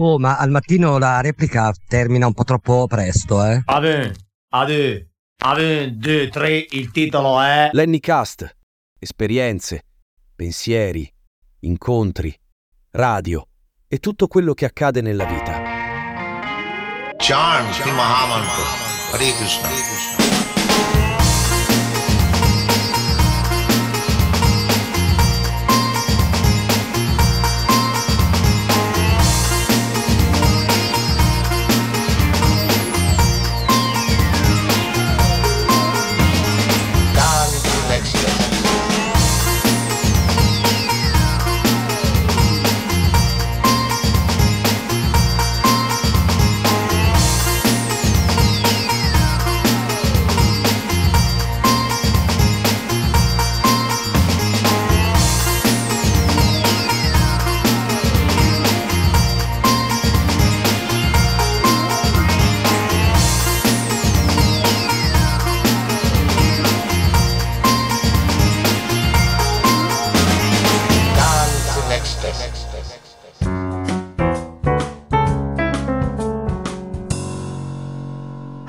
Oh, ma al mattino la replica termina un po' troppo presto, eh? Ave, ade, ave, due, tre, il titolo è... Lenny Cast. Esperienze, pensieri, incontri, radio e tutto quello che accade nella vita. Charms di Mahamantra. Hare Krishna.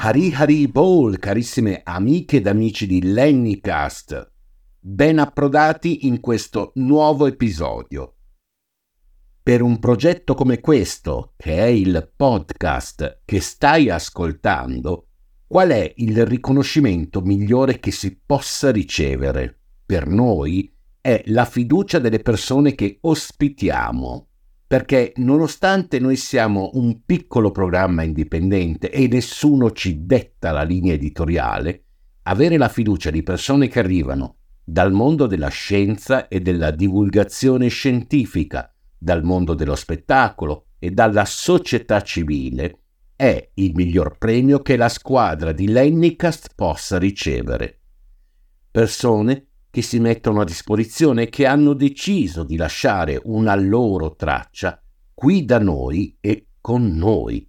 Hari Hari Bol, carissime amiche ed amici di Lennycast. Ben approdati in questo nuovo episodio. Per un progetto come questo, che è il podcast che stai ascoltando, qual è il riconoscimento migliore che si possa ricevere? Per noi è la fiducia delle persone che ospitiamo perché nonostante noi siamo un piccolo programma indipendente e nessuno ci detta la linea editoriale, avere la fiducia di persone che arrivano dal mondo della scienza e della divulgazione scientifica, dal mondo dello spettacolo e dalla società civile è il miglior premio che la squadra di Lennycast possa ricevere. Persone che si mettono a disposizione e che hanno deciso di lasciare una loro traccia qui da noi e con noi.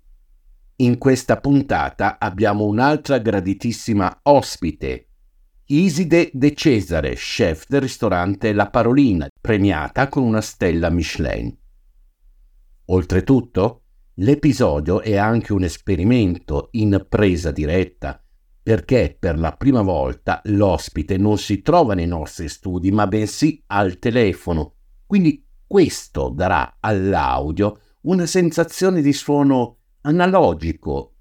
In questa puntata abbiamo un'altra graditissima ospite, Iside De Cesare, chef del ristorante La Parolina, premiata con una stella Michelin. Oltretutto, l'episodio è anche un esperimento in presa diretta, perché per la prima volta l'ospite non si trova nei nostri studi, ma bensì al telefono. Quindi questo darà all'audio una sensazione di suono analogico,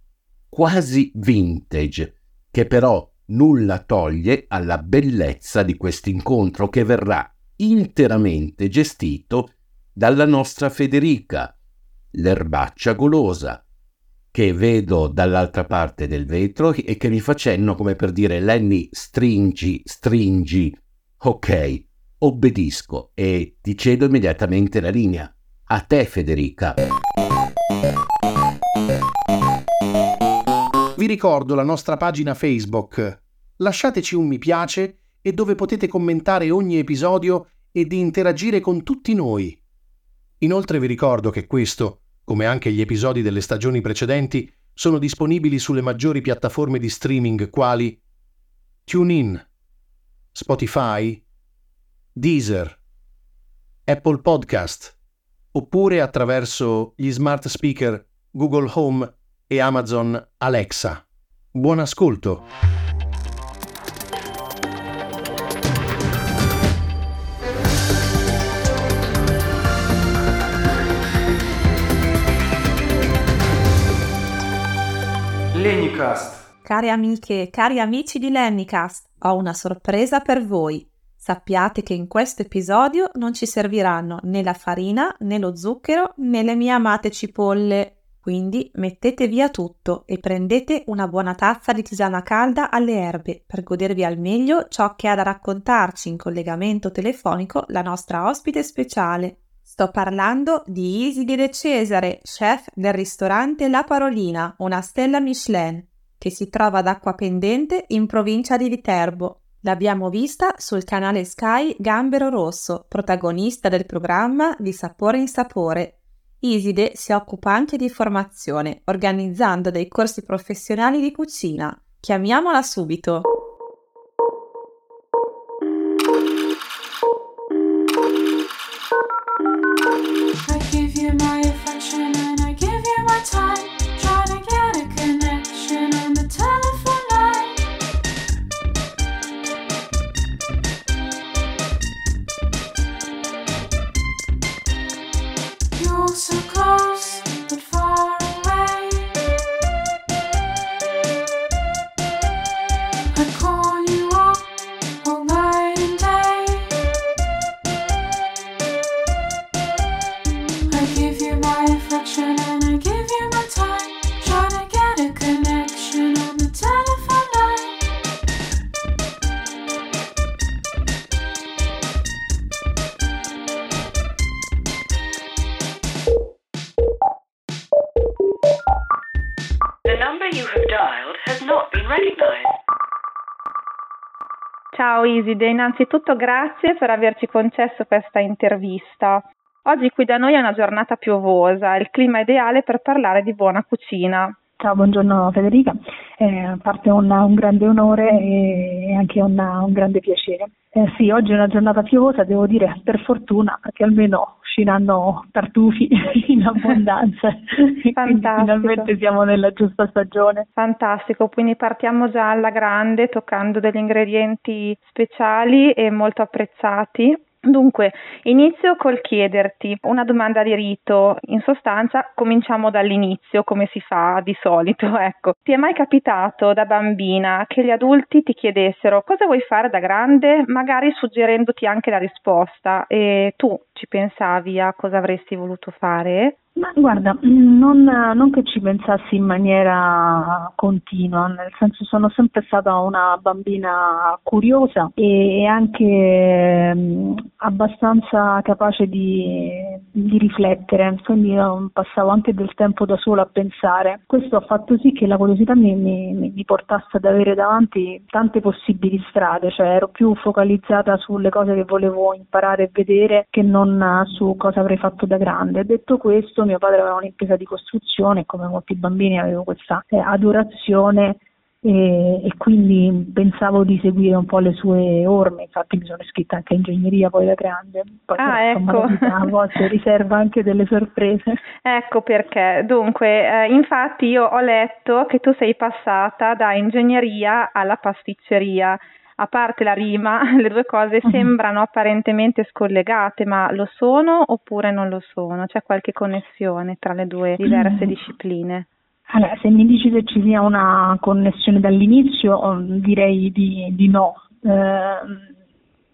quasi vintage, che però nulla toglie alla bellezza di questo incontro che verrà interamente gestito dalla nostra Federica, l'erbaccia golosa, che vedo dall'altra parte del vetro e che mi fa cenno come per dire Lenny stringi, stringi. Ok, obbedisco e ti cedo immediatamente la linea. A te Federica. Vi ricordo la nostra pagina Facebook. Lasciateci un mi piace e dove potete commentare ogni episodio e di interagire con tutti noi. Inoltre vi ricordo che questo, come anche gli episodi delle stagioni precedenti, sono disponibili sulle maggiori piattaforme di streaming quali TuneIn, Spotify, Deezer, Apple Podcast, oppure attraverso gli smart speaker Google Home e Amazon Alexa. Buon ascolto! Lenicast. Cari amiche cari amici di Lennycast, ho una sorpresa per voi. Sappiate che in questo episodio non ci serviranno né la farina, né lo zucchero, né le mie amate cipolle. Quindi mettete via tutto e prendete una buona tazza di tisana calda alle erbe per godervi al meglio ciò che ha da raccontarci in collegamento telefonico la nostra ospite speciale. Sto parlando di Iside De Cesare, chef del ristorante La Parolina, una stella Michelin, che si trova ad Acqua Pendente in provincia di Viterbo. L'abbiamo vista sul canale Sky Gambero Rosso, protagonista del programma Di Sapore in Sapore. Iside si occupa anche di formazione, organizzando dei corsi professionali di cucina. Chiamiamola subito. also Iside, innanzitutto grazie per averci concesso questa intervista. Oggi qui da noi è una giornata piovosa, il clima ideale per parlare di buona cucina. Ciao, buongiorno Federica, eh, a parte un, un grande onore e anche una- un grande piacere. Eh, sì, oggi è una giornata piovosa, devo dire per fortuna, perché almeno usciranno tartufi in abbondanza finalmente siamo nella giusta stagione. Fantastico, quindi partiamo già alla grande toccando degli ingredienti speciali e molto apprezzati. Dunque, inizio col chiederti una domanda di rito. In sostanza, cominciamo dall'inizio, come si fa di solito. Ecco, ti è mai capitato da bambina che gli adulti ti chiedessero cosa vuoi fare da grande, magari suggerendoti anche la risposta e tu ci pensavi a cosa avresti voluto fare? Ma guarda, non, non che ci pensassi in maniera continua, nel senso sono sempre stata una bambina curiosa e anche mh, abbastanza capace di, di riflettere, quindi passavo anche del tempo da sola a pensare. Questo ha fatto sì che la curiosità mi, mi- mi- portasse ad avere davanti tante possibili strade, cioè ero più focalizzata sulle cose che volevo imparare e vedere che non su cosa avrei fatto da grande. Detto questo, mio padre aveva un'impresa di costruzione e come molti bambini avevo questa eh, adorazione e, e quindi pensavo di seguire un po' le sue orme, infatti mi sono iscritta anche a ingegneria poi da grande, poi Ah, ecco. vita a volte riserva anche delle sorprese. Ecco perché. Dunque, eh, infatti io ho letto che tu sei passata da ingegneria alla pasticceria. A parte la rima, le due cose Mhm. sembrano apparentemente scollegate, ma lo sono oppure non lo sono? C'è qualche connessione tra le due diverse Mm. discipline? Allora, se mi dici che ci sia una connessione dall'inizio, oh, direi di, di no. Eh,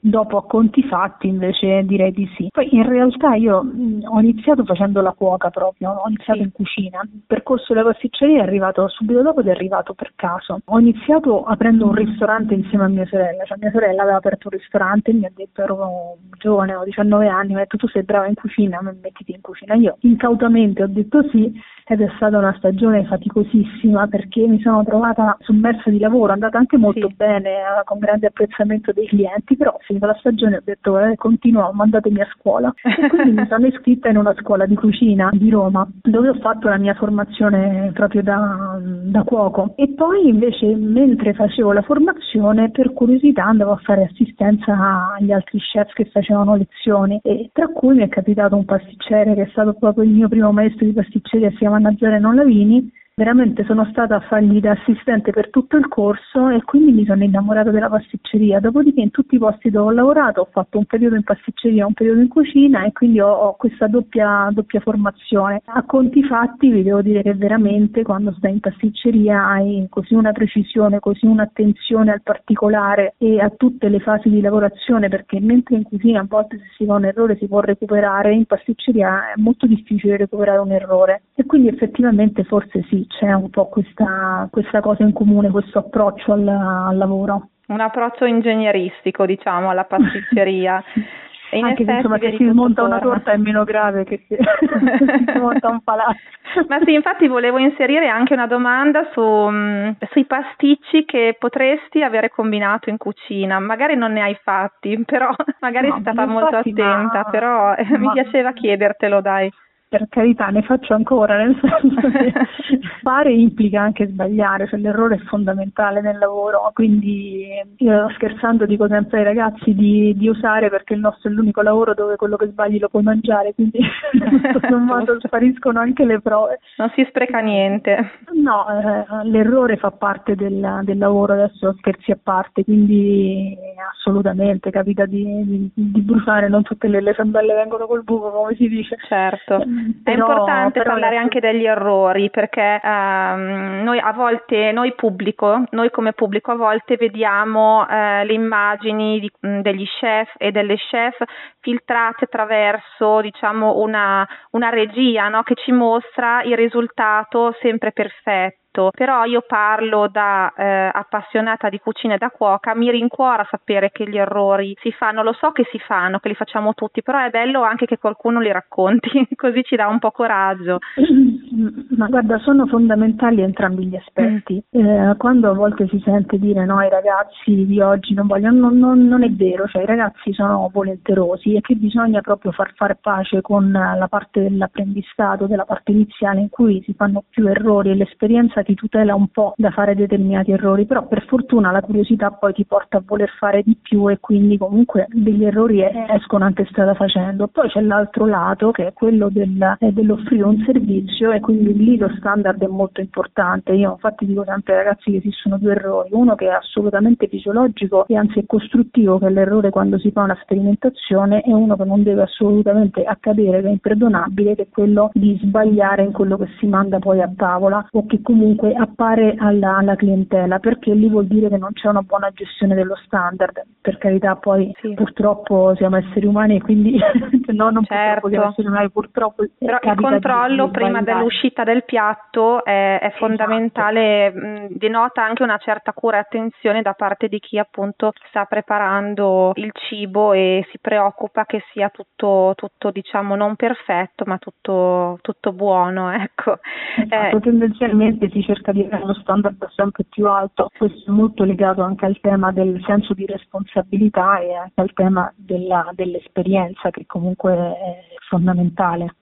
dopo a conti fatti invece direi di sì. Poi in realtà io mh, ho iniziato facendo la cuoca proprio, ho iniziato in cucina. Il percorso della pasticceria è arrivato subito dopo ed è arrivato per caso. Ho iniziato aprendo un ristorante insieme a mia sorella, cioè mia sorella aveva aperto un ristorante e mi ha detto ero giovane, avevo 19 anni, mi ha detto tu sei brava in cucina, mettiti in cucina. Io incautamente ho detto sì ed è stata una stagione faticosissima perché mi sono trovata sommersa di lavoro, è andata anche molto Sì. bene, eh, con grande apprezzamento dei clienti, però finita la stagione ho detto eh, continuo, mandatemi a scuola. E quindi mi sono iscritta in una scuola di cucina di Roma dove ho fatto la mia formazione proprio da, da cuoco. E poi invece mentre facevo la formazione per curiosità andavo a fare assistenza agli altri chef che facevano lezioni. E tra cui mi è capitato un pasticcere che è stato proprio il mio primo maestro di pasticceria, si chiama Nazare Lavini Veramente sono stata a fargli da assistente per tutto il corso e quindi mi sono innamorata della pasticceria. Dopodiché in tutti i posti dove ho lavorato ho fatto un periodo in pasticceria, un periodo in cucina e quindi ho, ho questa doppia, doppia formazione. A conti fatti vi devo dire che veramente quando stai in pasticceria hai così una precisione, così un'attenzione al particolare e a tutte le fasi di lavorazione perché mentre in cucina a volte se si fa un errore si può recuperare, in pasticceria è molto difficile recuperare un errore e quindi effettivamente forse sì c'è un po' questa, questa cosa in comune, questo approccio al, al lavoro. Un approccio ingegneristico, diciamo, alla pasticceria. E in Anche se insomma se vedi si smonta una torta è meno grave che se si smonta un palazzo. Ma sì, infatti volevo inserire anche una domanda su, mh, sui pasticci che potresti avere combinato in cucina. Magari non ne hai fatti, però magari No, sei stata molto fatti, ma- attenta, però eh, mi ma- piaceva chiedertelo, dai. Per carità ne faccio ancora, nel senso che fare implica anche sbagliare, cioè l'errore è fondamentale nel lavoro, quindi io scherzando dico sempre ai ragazzi di, di usare perché il nostro è l'unico lavoro dove quello che sbagli lo puoi mangiare, quindi tutto sommato spariscono anche le prove. Non si spreca niente. No, eh, l'errore fa parte del, del lavoro, adesso scherzi a parte, quindi assolutamente capita di, di, di bruciare, non tutte le, le vengono col buco come si dice. Certo, è Però- importante però parlare anche degli errori perché ehm, noi a volte, noi pubblico, noi come pubblico a volte vediamo eh, le immagini di- degli chef e delle chef filtrate attraverso diciamo una, una regia no? che ci mostra il risultato sempre perfetto. Però io parlo da eh, appassionata di cucina e da cuoca, mi rincuora sapere che gli errori si fanno, lo so che si fanno, che li facciamo tutti, però è bello anche che qualcuno li racconti, così ci dà un po' coraggio. Ma guarda, sono fondamentali entrambi gli aspetti. Eh, quando a volte si sente dire no, i ragazzi di oggi non vogliono, non, non- non è vero, cioè i ragazzi sono volenterosi e che bisogna proprio far fare pace con la parte dell'apprendistato, della parte iniziale in cui si fanno più errori e l'esperienza ti tutela un po' da fare determinati errori, però per fortuna la curiosità poi ti porta a voler fare di più e quindi comunque degli errori escono anche strada facendo. Poi c'è l'altro lato che è quello del- eh, dell'offrire un servizio e quindi lì lo standard è molto importante. Io infatti dico sempre ai ragazzi che esistono due errori, uno che è assolutamente fisiologico e anzi è costruttivo, che è l'errore quando si fa una sperimentazione, e uno che non deve assolutamente accadere, che è imperdonabile, che è quello di sbagliare in quello che si manda poi a tavola o che comunque appare alla, alla clientela, perché lì vuol dire che non c'è una buona gestione dello standard. Per carità, poi purtroppo siamo esseri umani e quindi no, non purtroppo siamo esseri umani, purtroppo eh, Però il controllo prima dell'uscita del piatto è, è fondamentale, mh, denota anche una certa cura e attenzione da parte di chi appunto sta preparando il cibo e si preoccupa che sia tutto, tutto diciamo non perfetto ma tutto, tutto buono, ecco. Esatto, tendenzialmente si cerca di avere uno standard sempre più alto, questo è molto legato anche al tema del senso di responsabilità e anche al tema della- dell'esperienza che comunque è fondamentale.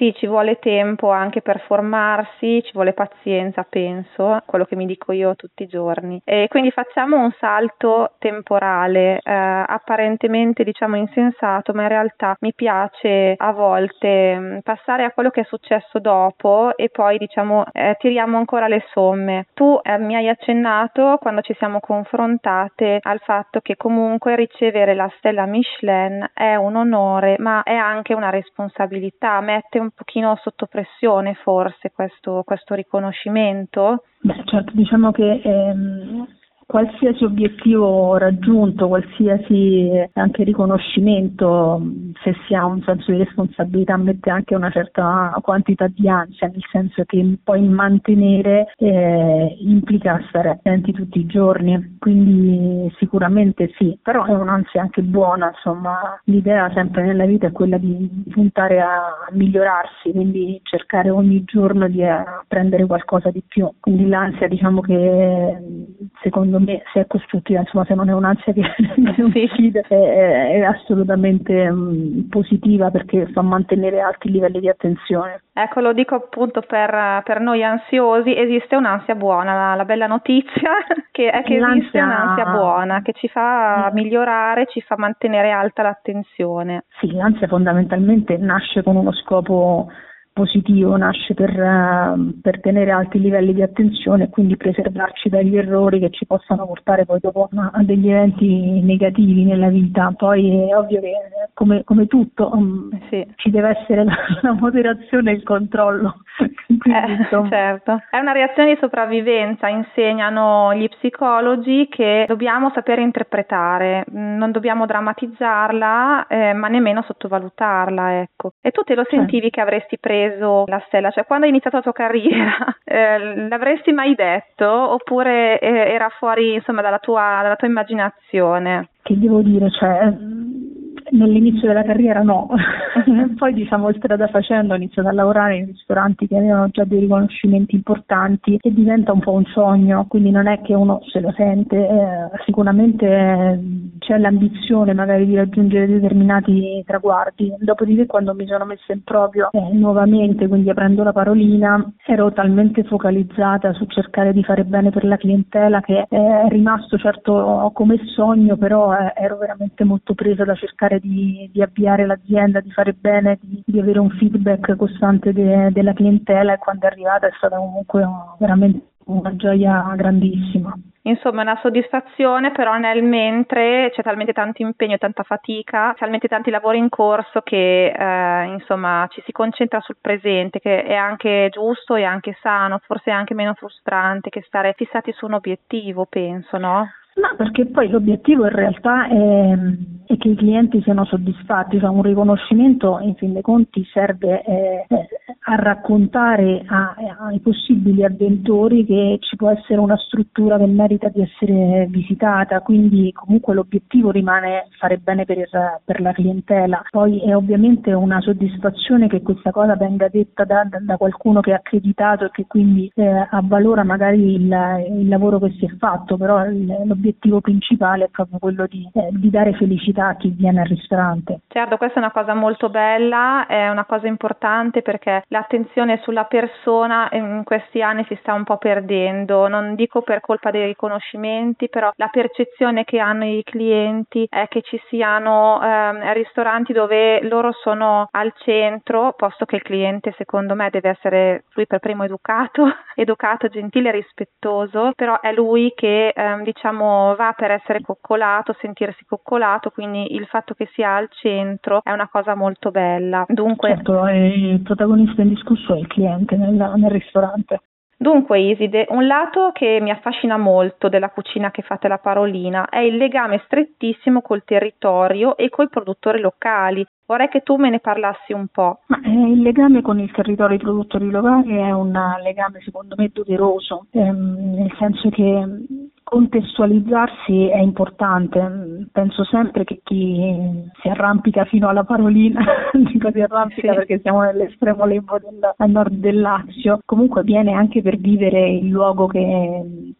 Sì, ci vuole tempo anche per formarsi, ci vuole pazienza, penso, quello che mi dico io tutti i giorni. E quindi facciamo un salto temporale, eh, apparentemente diciamo insensato, ma in realtà mi piace a volte mh, passare a quello che è successo dopo e poi diciamo eh, tiriamo ancora le somme. Tu eh, mi hai accennato quando ci siamo confrontate al fatto che comunque ricevere la stella Michelin è un onore, ma è anche una responsabilità, mette un pochino sotto pressione forse questo, questo riconoscimento. Beh, certo, diciamo che ehm, qualsiasi obiettivo raggiunto, qualsiasi eh, anche riconoscimento, mh, se si ha un senso di responsabilità, mette anche una certa quantità di ansia, nel senso che poi mantenere eh, implica stare attenti tutti i giorni, quindi sicuramente sì, però è un'ansia anche buona, insomma, l'idea sempre nella vita è quella di puntare a migliorarsi, quindi cercare ogni giorno di eh, apprendere qualcosa di più, quindi l'ansia diciamo che secondo me se è costruttiva, insomma se non è un'ansia che, che uccide, è, è assolutamente mm, positiva perché fa mantenere alti livelli di attenzione. Ecco, lo dico appunto per, per noi ansiosi, esiste un'ansia buona, la, la bella notizia che è che esiste L'ansia- un'ansia buona che ci fa migliorare, ci fa mantenere alta l'attenzione. Sì, l'ansia fondamentalmente nasce con uno scopo positivo, nasce per, eh, per tenere alti livelli di attenzione e quindi preservarci dagli errori che ci possano portare poi dopo a degli eventi negativi nella vita. Poi è ovvio che eh, come, come tutto mm, ci deve essere la, la moderazione e il controllo. Insomma, Certo, è una reazione di sopravvivenza, insegnano gli psicologi che dobbiamo sapere interpretare, mm, non dobbiamo drammatizzarla, eh, ma nemmeno sottovalutarla, ecco. E tu te lo sentivi che avresti preso la stella, cioè quando hai iniziato la tua carriera, eh, l'avresti mai detto oppure eh, era fuori, insomma, dalla tua, dalla tua immaginazione? che devo dire, cioè, Nell'inizio della carriera no, poi diciamo strada facendo ho iniziato a lavorare in ristoranti che avevano già dei riconoscimenti importanti e diventa un po' un sogno, quindi non è che uno se lo sente, eh, sicuramente eh, c'è l'ambizione magari di raggiungere determinati traguardi, dopodiché quando mi sono messa in proprio eh, nuovamente, quindi aprendo la parolina, ero talmente focalizzata su cercare di fare bene per la clientela che è rimasto certo come sogno, però eh, ero veramente molto presa da cercare di, di avviare l'azienda, di fare bene, di, di avere un feedback costante de, della clientela e quando è arrivata è stata comunque veramente una gioia grandissima. Insomma, è una soddisfazione, però nel mentre c'è talmente tanto impegno, tanta fatica, talmente tanti lavori in corso che eh, insomma ci si concentra sul presente, che è anche giusto e anche sano, forse anche meno frustrante che stare fissati su un obiettivo, penso, no? No, perché poi l'obiettivo in realtà è, è, che i clienti siano soddisfatti, cioè un riconoscimento in fin dei conti serve eh, a raccontare a, ai possibili avventori che ci può essere una struttura che merita di essere visitata, quindi comunque l'obiettivo rimane fare bene per, per la clientela. Poi è ovviamente una soddisfazione che questa cosa venga detta da, da, da qualcuno che è accreditato e che quindi eh, avvalora magari il, il, lavoro che si è fatto, però l'obiettivo principale è proprio quello di, eh, di dare felicità a chi viene al ristorante. Certo, questa è una cosa molto bella, è una cosa importante perché l'attenzione sulla persona in questi anni si sta un po' perdendo, non dico per colpa dei riconoscimenti, però la percezione che hanno i clienti è che ci siano eh, ristoranti dove loro sono al centro, posto che il cliente secondo me deve essere lui per primo educato, educato, gentile, rispettoso, però è lui che eh, diciamo va per essere coccolato, sentirsi coccolato, quindi il fatto che sia al centro è una cosa molto bella. Dunque, certo, il protagonista indiscusso è il cliente nel, nel ristorante. Dunque Iside, un lato che mi affascina molto della cucina che fate la Parolina è il legame strettissimo col territorio e coi produttori locali. Vorrei che tu me ne parlassi un po'. Ma, eh, il legame con il territorio e i produttori locali è un legame secondo me doveroso, ehm, nel senso che contestualizzarsi è importante. Penso sempre che chi si arrampica fino alla parolina, dico si arrampica sì. perché siamo nell'estremo lembo del, nord del Lazio, comunque viene anche per vivere il luogo che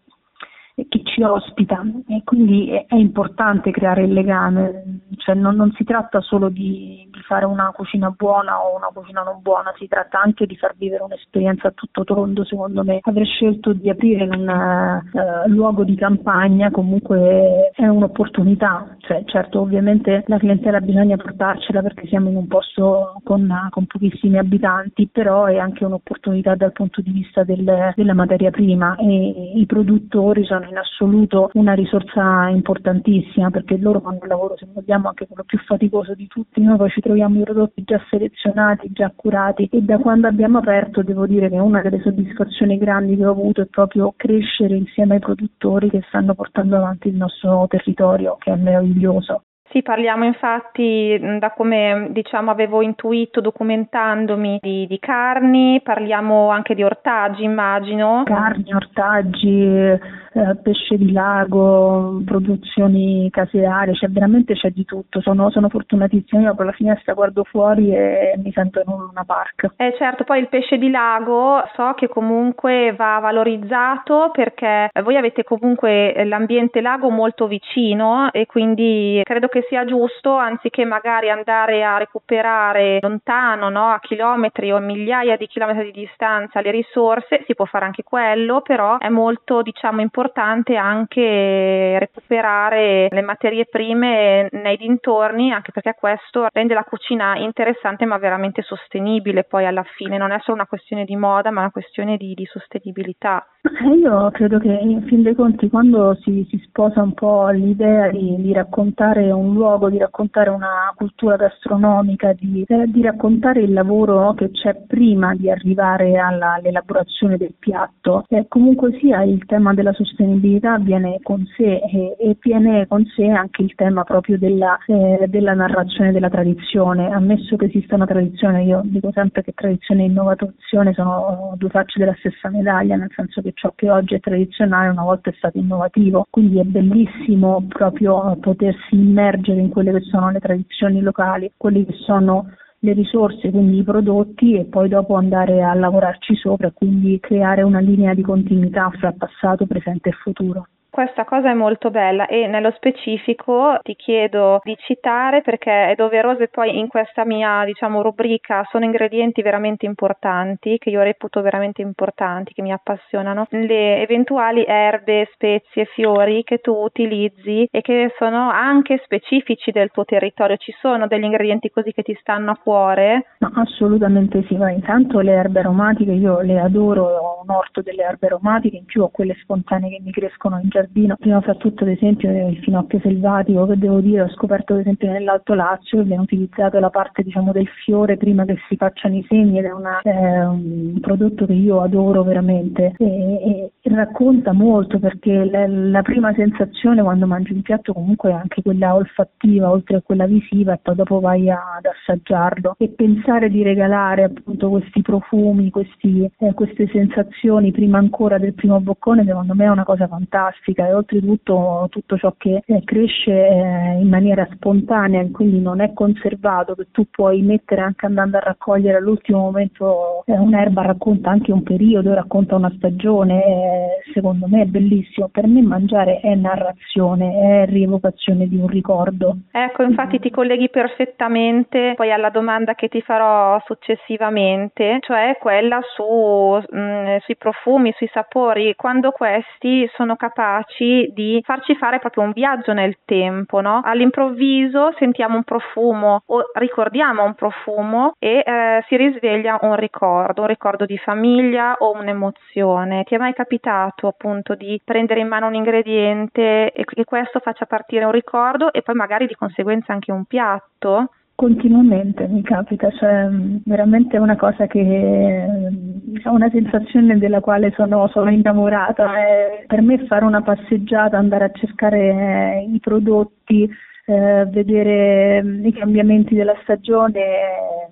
che ci ospita. E quindi è, è importante creare il legame, cioè non, non si tratta solo di, di, fare una cucina buona o una cucina non buona, si tratta anche di far vivere un'esperienza a tutto tondo, secondo me. Aver scelto di aprire un uh, luogo di campagna comunque è un'opportunità, cioè, certo ovviamente la clientela bisogna portarcela perché siamo in un posto con, con pochissimi abitanti, però è anche un'opportunità dal punto di vista del, della materia prima. E i produttori sono in assoluto una risorsa importantissima perché loro fanno il lavoro, se vogliamo, anche quello più faticoso di tutti. Noi poi ci troviamo i prodotti già selezionati, già curati e da quando abbiamo aperto devo dire che una delle soddisfazioni grandi che ho avuto è proprio crescere insieme ai produttori che stanno portando avanti il nostro territorio, che è meraviglioso. Sì, parliamo infatti da come diciamo avevo intuito documentandomi di, di, carni, parliamo anche di ortaggi immagino. Carni, ortaggi, eh, pesce di lago, produzioni casearie, cioè veramente c'è di tutto, sono, sono fortunatissima, io con la finestra guardo fuori e mi sento in una park. Eh certo, poi il pesce di lago so che comunque va valorizzato perché voi avete comunque l'ambiente lago molto vicino e quindi credo che che sia giusto, anziché magari andare a recuperare lontano, no, a chilometri o a migliaia di chilometri di distanza le risorse, si può fare anche quello, però è molto diciamo importante anche recuperare le materie prime nei dintorni, anche perché questo rende la cucina interessante ma veramente sostenibile poi alla fine, non è solo una questione di moda ma una questione di, di sostenibilità. Io credo che in fin dei conti quando si, si sposa un po' l'idea di, di raccontare un luogo, di raccontare una cultura gastronomica, di, eh, di raccontare il lavoro che c'è prima di arrivare alla, all'elaborazione del piatto. Eh, comunque sia il tema della sostenibilità viene con sé e, e viene con sé anche il tema proprio della, eh, della narrazione della tradizione. Ammesso che esista una tradizione, io dico sempre che tradizione e innovazione sono due facce della stessa medaglia, nel senso che ciò che oggi è tradizionale una volta è stato innovativo, quindi è bellissimo proprio potersi immergere in quelle che sono le tradizioni locali, quelli che sono le risorse, quindi i prodotti e poi dopo andare a lavorarci sopra quindi creare una linea di continuità fra passato, presente e futuro. Questa cosa è molto bella e nello specifico ti chiedo di citare perché è doveroso e poi in questa mia diciamo rubrica sono ingredienti veramente importanti che io reputo veramente importanti, che mi appassionano, le eventuali erbe, spezie, fiori che tu utilizzi e che sono anche specifici del tuo territorio. Ci sono degli ingredienti così che ti stanno a cuore? No, assolutamente sì, ma intanto le erbe aromatiche io le adoro, ho un orto delle erbe aromatiche, in più ho quelle spontanee che mi crescono in giardino, prima fra tutto ad esempio il finocchio selvatico che devo dire ho scoperto ad esempio nell'Alto Lazio che viene utilizzato la parte diciamo del fiore prima che si facciano i semi ed è una, eh, un prodotto che io adoro veramente e, e, racconta molto perché la, la, prima sensazione quando mangi un piatto comunque è anche quella olfattiva oltre a quella visiva e poi dopo vai a, ad assaggiarlo. E pensare di regalare appunto questi profumi, questi, eh, queste sensazioni prima ancora del primo boccone secondo me è una cosa fantastica e oltretutto tutto ciò che eh, cresce eh, in maniera spontanea e quindi non è conservato, che tu puoi mettere anche andando a raccogliere all'ultimo momento eh, un'erba racconta anche un periodo, racconta una stagione, secondo me è bellissimo. Per me mangiare è narrazione, è rievocazione di un ricordo. Ecco, infatti ti colleghi perfettamente poi alla domanda che ti farò successivamente, cioè quella su, mh, mm, sui profumi, sui sapori, quando questi sono capaci di farci fare proprio un viaggio nel tempo, no? All'improvviso sentiamo un profumo o ricordiamo un profumo e eh, si risveglia un ricordo, un ricordo di famiglia o un'emozione. Ti è mai capitato appunto di prendere in mano un ingrediente e che questo faccia partire un ricordo e poi magari di conseguenza anche un piatto? Continuamente mi capita, cioè veramente è una cosa che diciamo, una sensazione della quale sono, sono innamorata. È, per me fare una passeggiata, andare a cercare i prodotti, eh, vedere i cambiamenti della stagione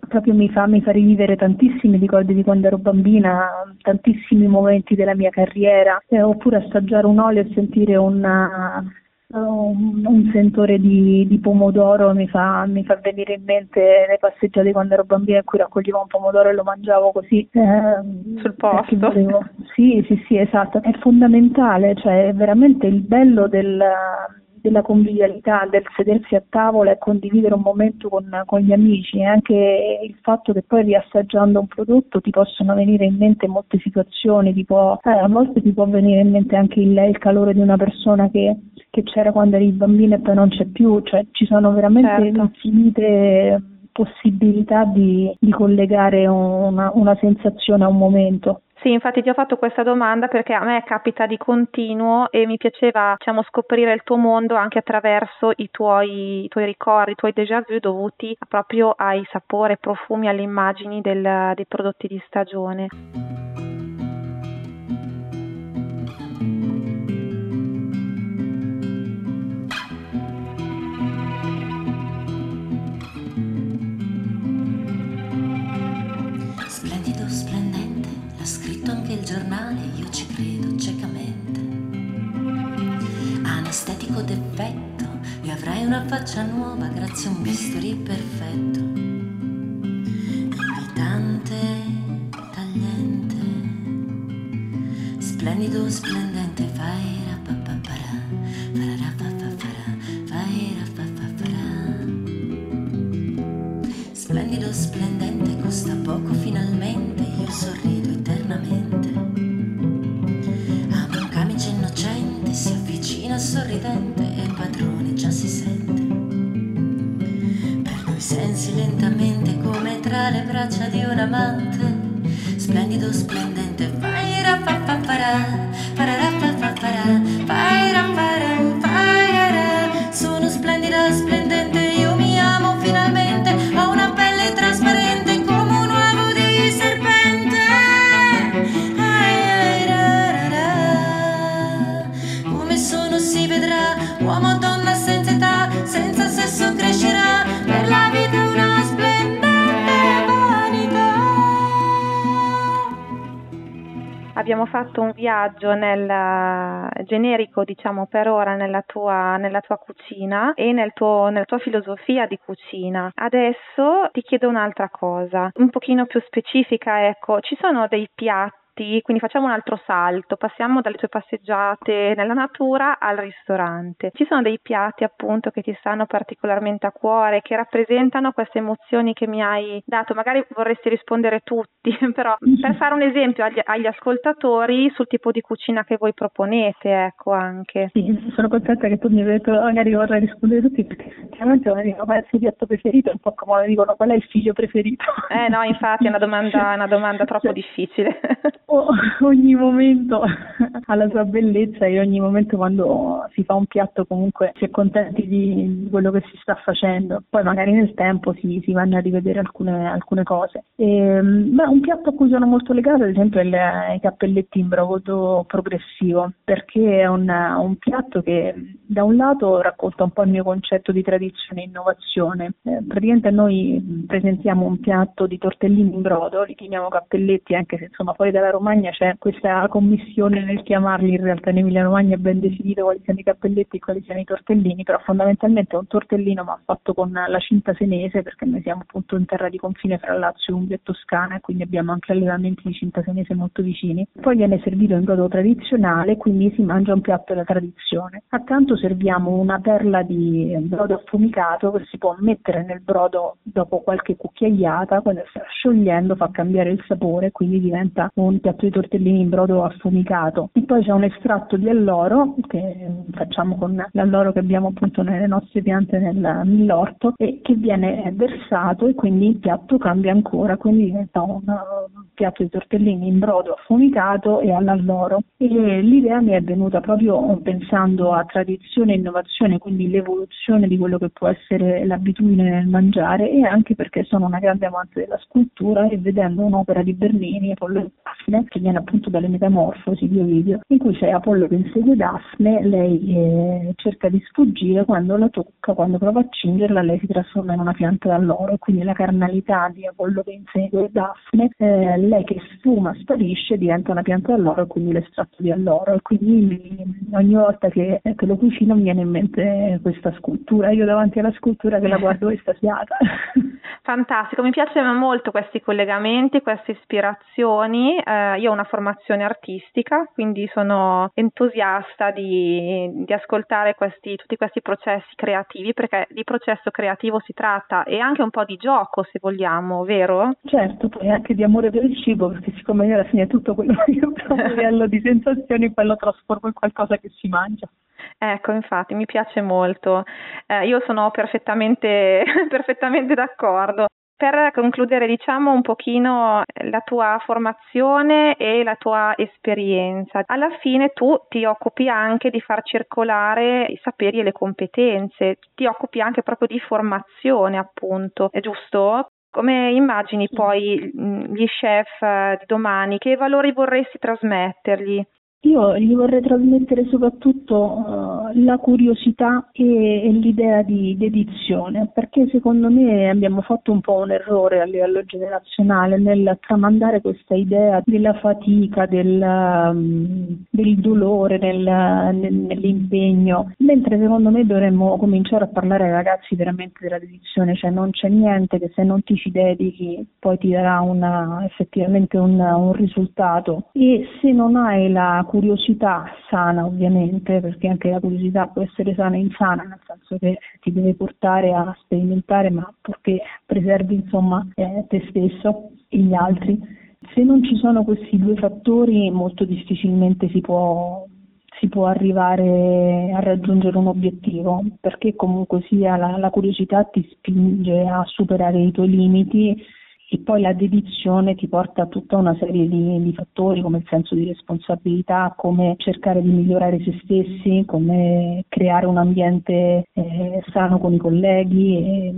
proprio mi fa, mi fa rivivere tantissimi ricordi di quando ero bambina, tantissimi momenti della mia carriera, eh, oppure assaggiare un olio e sentire una un, un sentore di, di pomodoro mi fa, mi fa, venire in mente le passeggiate quando ero bambina in cui raccoglievo un pomodoro e lo mangiavo così eh, sul posto. Volevo... Sì, sì, sì, esatto. È fondamentale, cioè è veramente il bello del, della convivialità, del sedersi a tavola e condividere un momento con, con, gli amici e anche il fatto che poi riassaggiando un prodotto ti possono venire in mente molte situazioni, tipo, eh, a volte ti può venire in mente anche il, il calore di una persona che, che, c'era quando eri bambino e poi non c'è più, cioè ci sono veramente certo. infinite possibilità di, di collegare una, una sensazione a un momento. Sì, infatti ti ho fatto questa domanda perché a me capita di continuo e mi piaceva diciamo, scoprire il tuo mondo anche attraverso i tuoi, i tuoi ricordi, i tuoi déjà vu dovuti proprio ai sapori, ai profumi, alle immagini del, dei prodotti di stagione. Giornale io ci credo ciecamente. Anestetico d'effetto e avrai una faccia nuova grazie a un bisturi perfetto. Invitante, tagliente, splendido, splendente, fai fatto un viaggio nel eh, generico, diciamo per ora, nella tua, nella tua cucina e nel tuo, nella tua filosofia di cucina. Adesso ti chiedo un'altra cosa, un pochino più specifica, ecco, ci sono dei piatti quindi facciamo un altro salto, passiamo dalle tue passeggiate nella natura al ristorante. Ci sono dei piatti appunto che ti stanno particolarmente a cuore, che rappresentano queste emozioni che mi hai dato. Magari vorresti rispondere tutti, però per fare un esempio agli, agli ascoltatori sul tipo di cucina che voi proponete, ecco anche. Sì, sono contenta che tu mi hai detto magari vorrei rispondere tutti perché effettivamente non dico qual è il suo piatto preferito, è un po' come dicono qual è il figlio preferito. Eh no, infatti è una domanda, una domanda troppo difficile. Ogni momento ha la sua bellezza e ogni momento quando si fa un piatto comunque si è contenti di quello che si sta facendo. Poi magari nel tempo si, si vanno a rivedere alcune, alcune cose. E, beh, un piatto a cui sono molto legata ad esempio è il, i cappelletti in brodo progressivo perché è un, un piatto che da un lato racconta un po' il mio concetto di tradizione e innovazione. Eh, praticamente noi presentiamo un piatto di tortellini in brodo, li chiamiamo cappelletti anche se insomma fuori dalla Romagna c'è questa commissione nel chiamarli, in realtà in Emilia Romagna è ben definito quali siano i cappelletti e quali siano i tortellini, però fondamentalmente è un tortellino ma fatto con la cinta senese perché noi siamo appunto in terra di confine fra Lazio, Umbria e Toscana e quindi abbiamo anche allevamenti di cinta senese molto vicini. Poi viene servito in brodo tradizionale, quindi si mangia un piatto della tradizione. Accanto serviamo una perla di brodo affumicato che si può mettere nel brodo dopo qualche cucchiaiata, sciogliendo fa cambiare il sapore, quindi diventa un piatto di tortellini in brodo affumicato. E poi c'è un estratto di alloro che facciamo con l'alloro che abbiamo appunto nelle nostre piante nel, nell'orto e che viene versato e quindi il piatto cambia ancora, quindi diventa un, piatto di tortellini in brodo affumicato e all'alloro. E l'idea mi è venuta proprio pensando a tradizione e innovazione, quindi l'evoluzione di quello che può essere l'abitudine nel mangiare e anche perché sono una grande amante della scultura e vedendo un'opera di Bernini, Apollo e Daphne, che viene appunto dalle Metamorfosi di Ovidio, in cui c'è Apollo che insegue Daphne, lei eh, cerca di sfuggire, quando la tocca, quando prova a cingerla, lei si trasforma in una pianta d'alloro, quindi la carnalità di Apollo che insegue Daphne, eh, lei che sfuma, sparisce, diventa una pianta d'alloro e quindi l'estratto di alloro, e quindi ogni volta che, che lo cucino mi viene in mente questa scultura, io davanti alla scultura che la guardo estasiata. Fantastico, mi piacciono molto questi collegamenti, queste ispirazioni. Eh, io ho una formazione artistica, quindi sono entusiasta di, di ascoltare questi, tutti questi processi creativi, perché di processo creativo si tratta e anche un po' di gioco, se vogliamo, vero? Certo, poi anche di amore per il cibo, perché siccome io alla fine tutto quello che io provo a livello di sensazioni poi lo trasformo in qualcosa che si mangia. Ecco, infatti, mi piace molto. Eh, io sono perfettamente, perfettamente d'accordo. Per concludere, diciamo un pochino la tua formazione e la tua esperienza. Alla fine tu ti occupi anche di far circolare i saperi e le competenze, ti occupi anche proprio di formazione, appunto, è giusto? Come immagini poi gli chef di domani? Che valori vorresti trasmettergli? Io gli vorrei trasmettere soprattutto uh, la curiosità e, e l'idea di dedizione, perché secondo me abbiamo fatto un po' un errore a livello generazionale nel tramandare questa idea della fatica, del, um, del dolore nel, nel, nell'impegno, mentre secondo me dovremmo cominciare a parlare ai ragazzi veramente della dedizione, cioè non c'è niente che se non ti ci dedichi poi ti darà una, effettivamente un, un risultato. E se non hai la curiosità sana ovviamente, perché anche la curiosità può essere sana e insana, nel senso che ti deve portare a sperimentare, ma purché preservi insomma eh, te stesso e gli altri. Se non ci sono questi due fattori molto difficilmente si può si può arrivare a raggiungere un obiettivo, perché comunque sia la, la curiosità ti spinge a superare i tuoi limiti e poi la dedizione ti porta a tutta una serie di, di, fattori come il senso di responsabilità, come cercare di migliorare se stessi, come creare un ambiente eh, sano con i colleghi. E,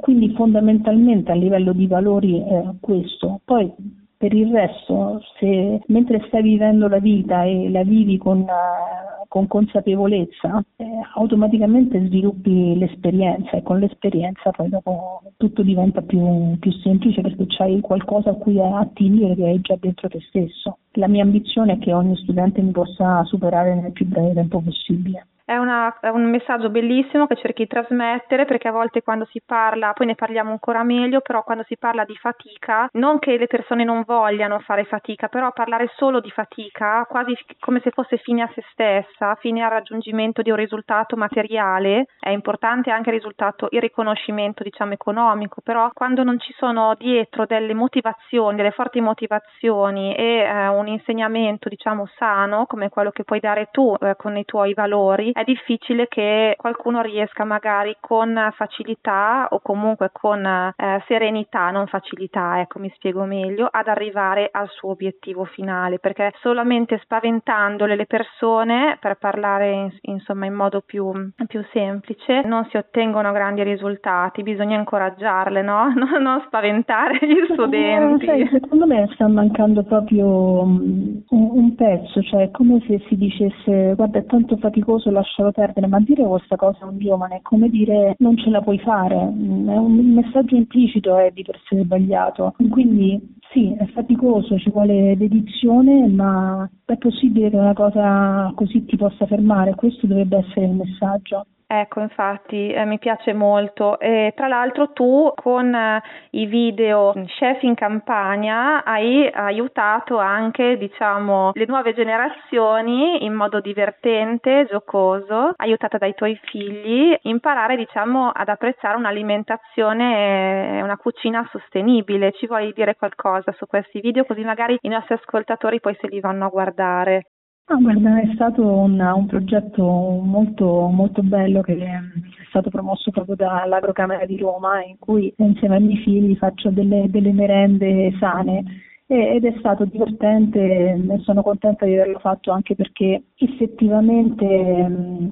quindi fondamentalmente a livello di valori è questo. Poi per il resto, se mentre stai vivendo la vita e la vivi con, uh, con consapevolezza, eh, automaticamente sviluppi l'esperienza e con l'esperienza poi dopo tutto diventa più, più semplice perché c'hai qualcosa a cui attingere che hai già dentro te stesso. la mia ambizione è che ogni studente mi possa superare nel più breve tempo possibile. È, una- è un messaggio bellissimo che cerchi di trasmettere perché a volte quando si parla, poi ne parliamo ancora meglio, però quando si parla di fatica, non che le persone non vogliano fare fatica, però parlare solo di fatica, quasi come se fosse fine a se stessa, fine al raggiungimento di un risultato materiale, è importante anche il risultato, il riconoscimento diciamo economico, però quando non ci sono dietro delle motivazioni, delle forti motivazioni e eh, un insegnamento diciamo sano come quello che puoi dare tu eh, con i tuoi valori, è difficile che qualcuno riesca magari con facilità o comunque con eh, serenità, non facilità, ecco mi spiego meglio, ad arrivare al suo obiettivo finale, perché solamente spaventandole le persone, per parlare in- insomma in modo più, più semplice, non si ottengono grandi risultati, bisogna incoraggiarle, no? Non, non spaventare gli studenti. Eh, sai, secondo me sta mancando proprio un, un pezzo, cioè è come se si dicesse guarda è tanto faticoso, lascialo perdere, ma dire questa cosa a un giovane è come dire non ce la puoi fare, è un messaggio implicito è di per sé sbagliato, quindi sì, è faticoso, ci vuole dedizione, ma è possibile che una cosa così ti possa fermare, questo dovrebbe essere il messaggio. Ecco, infatti eh, mi piace molto. E tra l'altro tu con eh, i video Chef in Campagna hai aiutato anche, diciamo, le nuove generazioni in modo divertente, giocoso, aiutata dai tuoi figli, imparare, diciamo, ad apprezzare un'alimentazione e una cucina sostenibile. Ci vuoi dire qualcosa su questi video così magari i nostri ascoltatori poi se li vanno a guardare? Ah, guarda, è stato un, un progetto molto, molto bello che è stato promosso proprio dall'Agrocamera di Roma, in cui insieme ai miei figli faccio delle, delle merende sane. E- ed è stato divertente e sono contenta di averlo fatto anche perché effettivamente mh,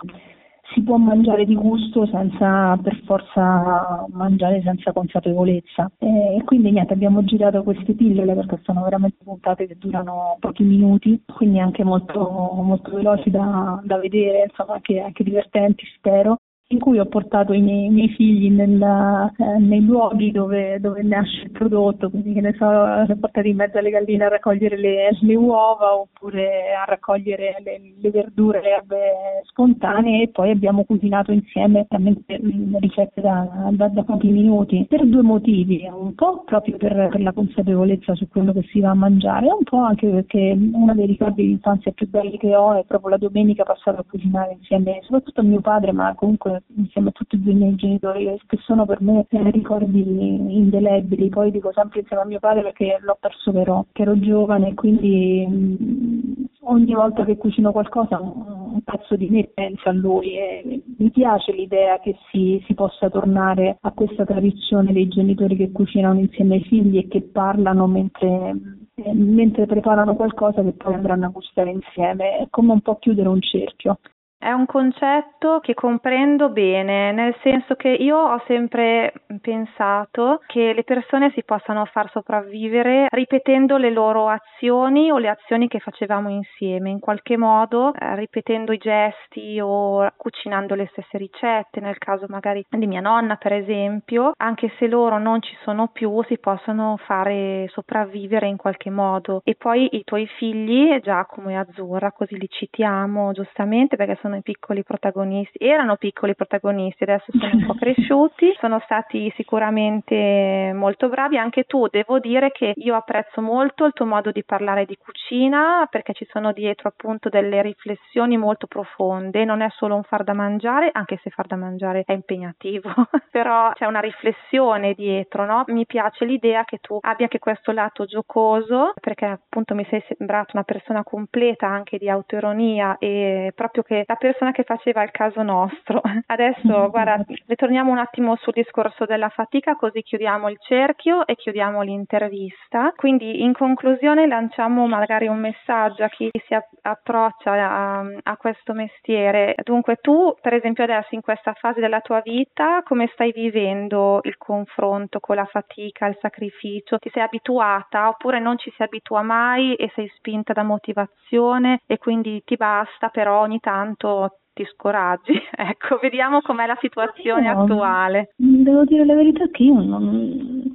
si può mangiare di gusto senza per forza mangiare senza consapevolezza. E quindi niente, abbiamo girato queste pillole perché sono veramente puntate che durano pochi minuti, quindi anche molto, molto veloci da, da vedere, insomma anche, anche divertenti spero in cui ho portato i miei, i miei figli nel, eh, nei luoghi dove, dove nasce il prodotto, quindi che ne so, ho portati in mezzo alle galline a raccogliere le, le uova oppure a raccogliere le, le verdure, le erbe spontanee e poi abbiamo cucinato insieme veramente ricette da, da, da pochi minuti. Per due motivi, un po' proprio per, per la consapevolezza su quello che si va a mangiare, un po' anche perché uno dei ricordi di infanzia più belli che ho è proprio la domenica passata a cucinare insieme soprattutto mio padre, ma comunque insieme a tutti i miei genitori, che sono per me eh, ricordi indelebili. Poi dico sempre insieme a mio padre perché l'ho perso però, che ero giovane e quindi mh, ogni volta che cucino qualcosa un, un pezzo di me pensa a lui e mi piace l'idea che si, si possa tornare a questa tradizione dei genitori che cucinano insieme ai figli e che parlano mentre eh, mentre preparano qualcosa che poi andranno a gustare insieme, è come un po' chiudere un cerchio. È un concetto che comprendo bene, nel senso che io ho sempre pensato che le persone si possano far sopravvivere ripetendo le loro azioni o le azioni che facevamo insieme, in qualche modo eh, ripetendo i gesti o cucinando le stesse ricette, nel caso magari di mia nonna per esempio, anche se loro non ci sono più, si possono fare sopravvivere in qualche modo. E poi i tuoi figli, Giacomo e Azzurra, così li citiamo giustamente perché sono i piccoli protagonisti, erano piccoli protagonisti, adesso sono un po' cresciuti, sono stati sicuramente molto bravi, anche tu devo dire che io apprezzo molto il tuo modo di parlare di cucina perché ci sono dietro appunto delle riflessioni molto profonde, non è solo un far da mangiare, anche se far da mangiare è impegnativo, però c'è una riflessione dietro, no? Mi piace l'idea che tu abbia anche questo lato giocoso perché appunto mi sei sembrata una persona completa anche di autoironia e proprio che la persona che faceva il caso nostro. Adesso, guarda, ritorniamo un attimo sul discorso della fatica, così chiudiamo il cerchio e chiudiamo l'intervista. Quindi, in conclusione, lanciamo magari un messaggio a chi si approccia a, a questo mestiere. Dunque, tu, per esempio, adesso in questa fase della tua vita, come stai vivendo il confronto con la fatica, il sacrificio? Ti sei abituata oppure non ci si abitua mai e sei spinta da motivazione e quindi ti basta, però ogni tanto ti scoraggi. Ecco, vediamo com'è la situazione Io- attuale. Devo dire la verità che io non,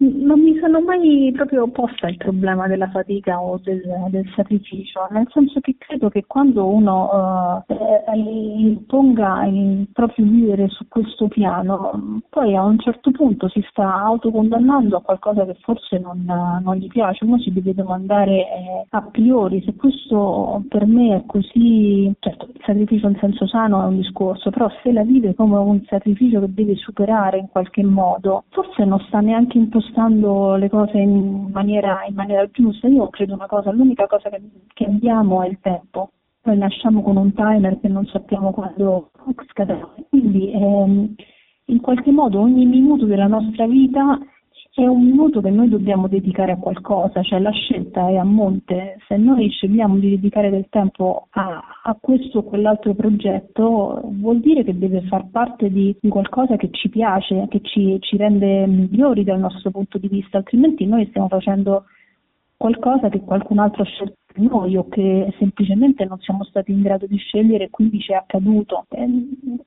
Non mi sono mai proprio posta il problema della fatica o del, del sacrificio, nel senso che credo che quando uno eh, imponga il proprio vivere su questo piano, poi a un certo punto si sta autocondannando a qualcosa che forse non, non gli piace. Uno si deve domandare eh, a priori se questo per me è così, certo il sacrificio in senso sano è un discorso, però se la vive come un sacrificio che deve superare in qualche modo, forse non sta neanche impostando impostando le cose in maniera, in maniera giusta. Io credo una cosa, l'unica cosa che, che abbiamo è il tempo. Noi nasciamo con un timer che non sappiamo quando scadrà. Quindi ehm, in qualche modo ogni minuto della nostra vita è un minuto che noi dobbiamo dedicare a qualcosa, cioè la scelta è a monte. Se noi scegliamo di dedicare del tempo a, a questo o quell'altro progetto, vuol dire che deve far parte di, di qualcosa che ci piace, che ci, ci rende migliori dal nostro punto di vista, altrimenti noi stiamo facendo qualcosa che qualcun altro ha scelto noi o che semplicemente non siamo stati in grado di scegliere e quindi ci è accaduto. E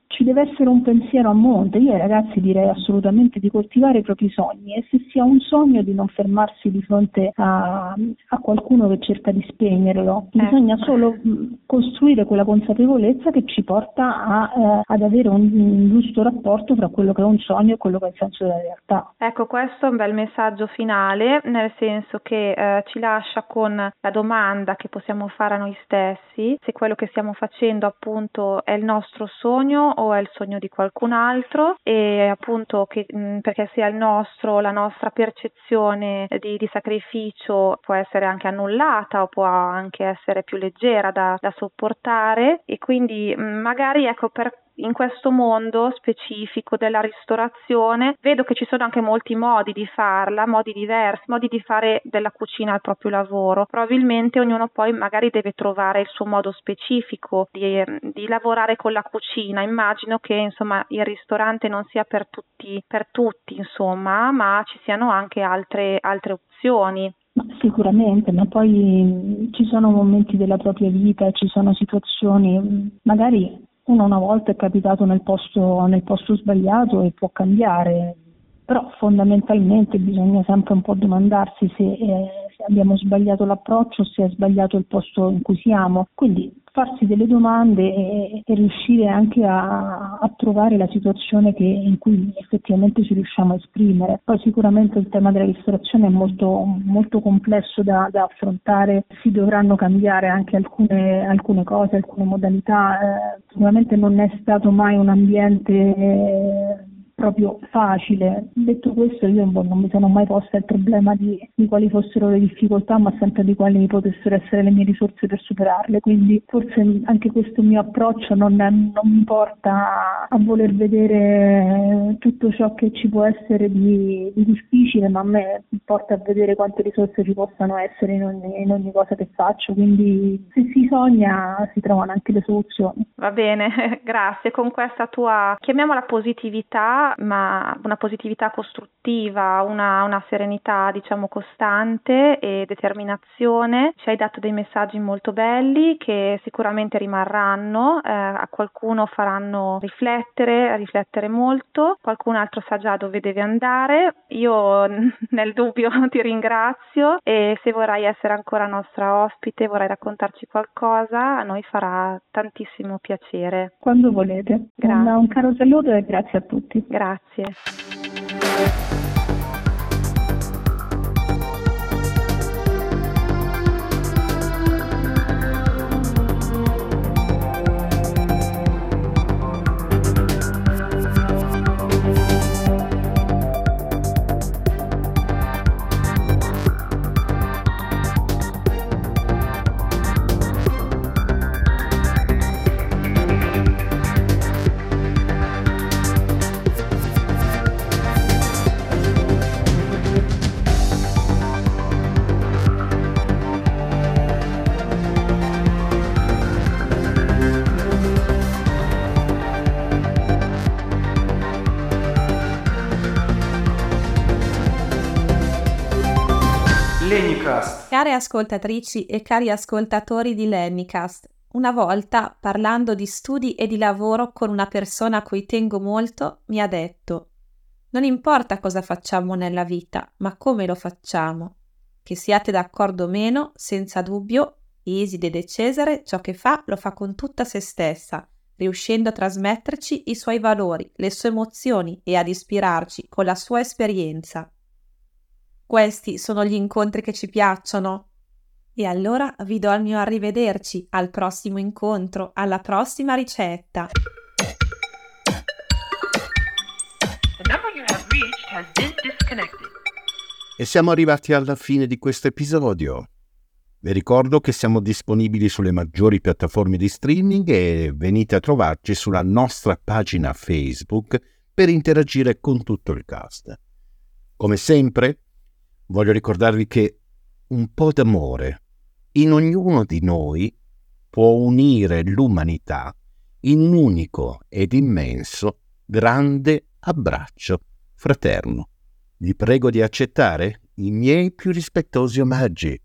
ci deve essere un pensiero a monte. Io ai ragazzi direi assolutamente di coltivare i propri sogni e se si ha un sogno di non fermarsi di fronte a, a qualcuno che cerca di spegnerlo. Bisogna solo mh, costruire quella consapevolezza che ci porta a, eh, ad avere un, un giusto rapporto tra quello che è un sogno e quello che è il senso della realtà. Ecco, questo è un bel messaggio finale, nel senso che eh, ci lascia con la domanda che possiamo fare a noi stessi, se quello che stiamo facendo appunto è il nostro sogno o è il sogno di qualcun altro e appunto che, mh, perché sia il nostro, la nostra percezione di, di, sacrificio può essere anche annullata o può anche essere più leggera da, da sopportare e quindi mh, magari ecco per in questo mondo specifico della ristorazione vedo che ci sono anche molti modi di farla, modi diversi, modi di fare della cucina il proprio lavoro. Probabilmente ognuno poi magari deve trovare il suo modo specifico di, di lavorare con la cucina. Immagino che insomma il ristorante non sia per tutti, per tutti insomma, ma ci siano anche altre, altre opzioni. Sicuramente, ma poi ci sono momenti della propria vita, ci sono situazioni, magari uno una volta è capitato nel posto, nel posto sbagliato e può cambiare, però fondamentalmente bisogna sempre un po' domandarsi se, eh, se abbiamo sbagliato l'approccio se è sbagliato il posto in cui siamo. Quindi farsi delle domande e, e riuscire anche a, a, trovare la situazione che, in cui effettivamente ci riusciamo a esprimere. Poi sicuramente il tema della ristorazione è molto, molto complesso da, da, affrontare, si dovranno cambiare anche alcune, alcune cose, alcune modalità. Eh, sicuramente non è stato mai un ambiente eh, proprio facile. Detto questo, io non mi sono mai posta il problema di, di, quali fossero le difficoltà, ma sempre di quali potessero essere le mie risorse per superarle. Quindi forse anche questo mio approccio non, non mi porta a voler vedere tutto ciò che ci può essere di, di, difficile, ma a me porta a vedere quante risorse ci possano essere in ogni, in ogni cosa che faccio. Quindi se si sogna si trovano anche le soluzioni. Va bene, grazie. Con questa tua, chiamiamola positività, ma una positività costruttiva, una, una serenità diciamo costante e determinazione. Ci hai dato dei messaggi molto belli che sicuramente rimarranno, eh, a qualcuno faranno riflettere, riflettere molto, qualcun altro sa già dove deve andare. Io nel dubbio ti ringrazio e se vorrai essere ancora nostra ospite, vorrai raccontarci qualcosa, a noi farà tantissimo piacere. Quando volete. Grazie. Un, un caro saluto e grazie a tutti. Grazie. Lennycast. Care ascoltatrici e cari ascoltatori di Lennycast, una volta, parlando di studi e di lavoro con una persona a cui tengo molto, mi ha detto Non importa cosa facciamo nella vita, ma come lo facciamo. Che siate d'accordo o meno, senza dubbio, Iside De Cesare ciò che fa lo fa con tutta se stessa, riuscendo a trasmetterci i suoi valori, le sue emozioni e ad ispirarci con la sua esperienza. Questi sono gli incontri che ci piacciono. E allora vi do il mio arrivederci al prossimo incontro, alla prossima ricetta. E siamo arrivati alla fine di questo episodio. Vi ricordo che siamo disponibili sulle maggiori piattaforme di streaming e venite a trovarci sulla nostra pagina Facebook per interagire con tutto il cast. Come sempre, voglio ricordarvi che un po' d'amore in ognuno di noi può unire l'umanità in un unico ed immenso grande abbraccio fraterno. Vi prego di accettare i miei più rispettosi omaggi.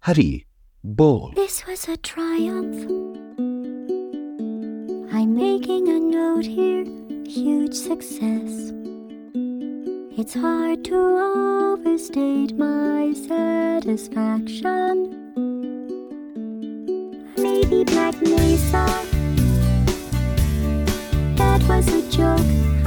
Hari Bol. This was a triumph. I'm making a note here, huge success. It's hard to overstate my satisfaction. Maybe Black Mesa. That was a joke.